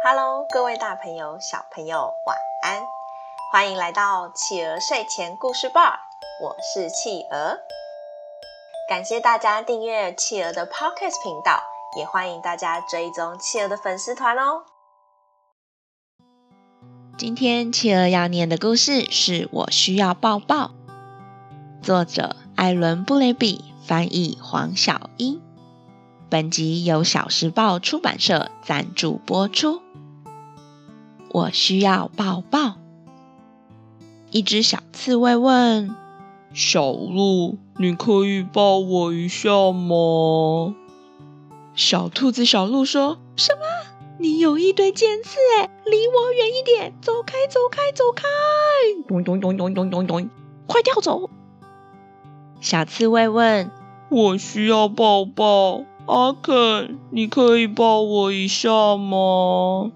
Hello，各位大朋友、小朋友，晚安！欢迎来到企鹅睡前故事吧，我是企鹅。感谢大家订阅企鹅的 Podcast 频道，也欢迎大家追踪企鹅的粉丝团哦。今天企鹅要念的故事是我需要抱抱，作者艾伦·布雷比，翻译黄小英。本集由小时报出版社赞助播出。我需要抱抱。一只小刺猬问：“小鹿，你可以抱我一下吗？”小兔子小鹿说：“什么？你有一堆尖刺哎！离我远一点！走开，走开，走开！咚咚咚咚咚咚咚，快掉走！”小刺猬问：“我需要抱抱。”阿肯，你可以抱我一下吗？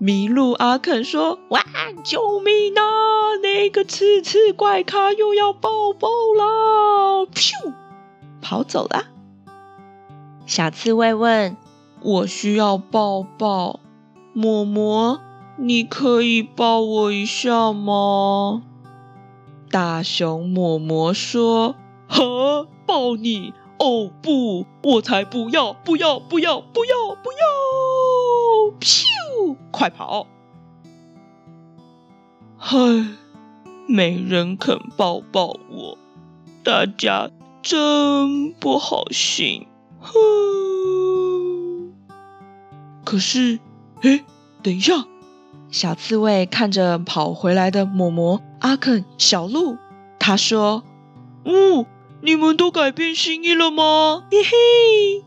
麋鹿阿肯说：“哇，救命啊！那个刺刺怪咖又要抱抱啦！”咻，跑走了。小刺猬问：“我需要抱抱，蛲蛲，你可以抱我一下吗？”大熊蛲蛲说：“呵，抱你。”哦不，我才不要！不要！不要！不要！不要！快跑！嗨，没人肯抱抱我，大家真不好心。哼。可是，哎，等一下！小刺猬看着跑回来的嬷嬷、阿肯、小鹿，他说：“呜、哦。”你们都改变心意了吗？嘿嘿，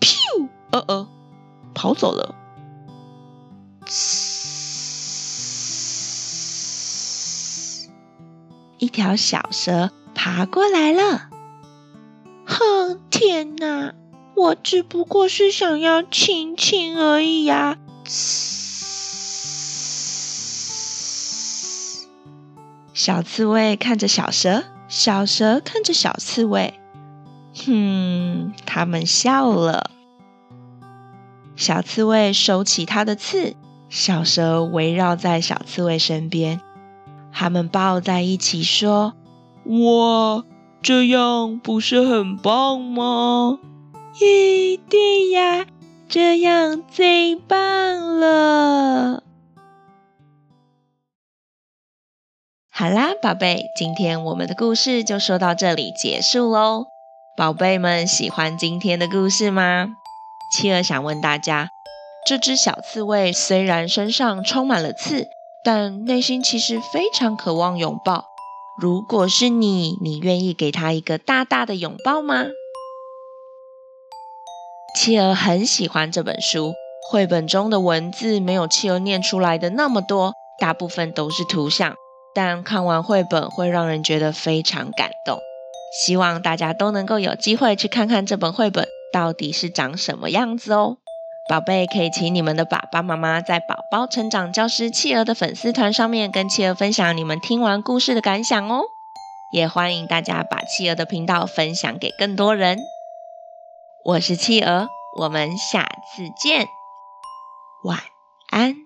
咻，呃呃，跑走了。一条小蛇爬过来了。哼，天哪，我只不过是想要亲亲而已呀。小刺猬看着小蛇。小蛇看着小刺猬，哼，他们笑了。小刺猬收起它的刺，小蛇围绕在小刺猬身边，他们抱在一起说：“哇，这样不是很棒吗？”“咦，对呀，这样最棒了。”好啦，宝贝，今天我们的故事就说到这里结束喽。宝贝们喜欢今天的故事吗？企鹅想问大家，这只小刺猬虽然身上充满了刺，但内心其实非常渴望拥抱。如果是你，你愿意给它一个大大的拥抱吗？企鹅很喜欢这本书，绘本中的文字没有企鹅念出来的那么多，大部分都是图像。但看完绘本会让人觉得非常感动，希望大家都能够有机会去看看这本绘本到底是长什么样子哦。宝贝，可以请你们的爸爸妈妈在宝宝成长教师企鹅的粉丝团上面跟企鹅分享你们听完故事的感想哦。也欢迎大家把企鹅的频道分享给更多人。我是企鹅，我们下次见，晚安。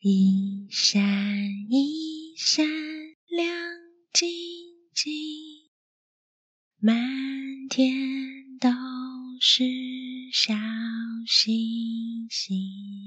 一闪一闪亮晶晶，满天是小星星。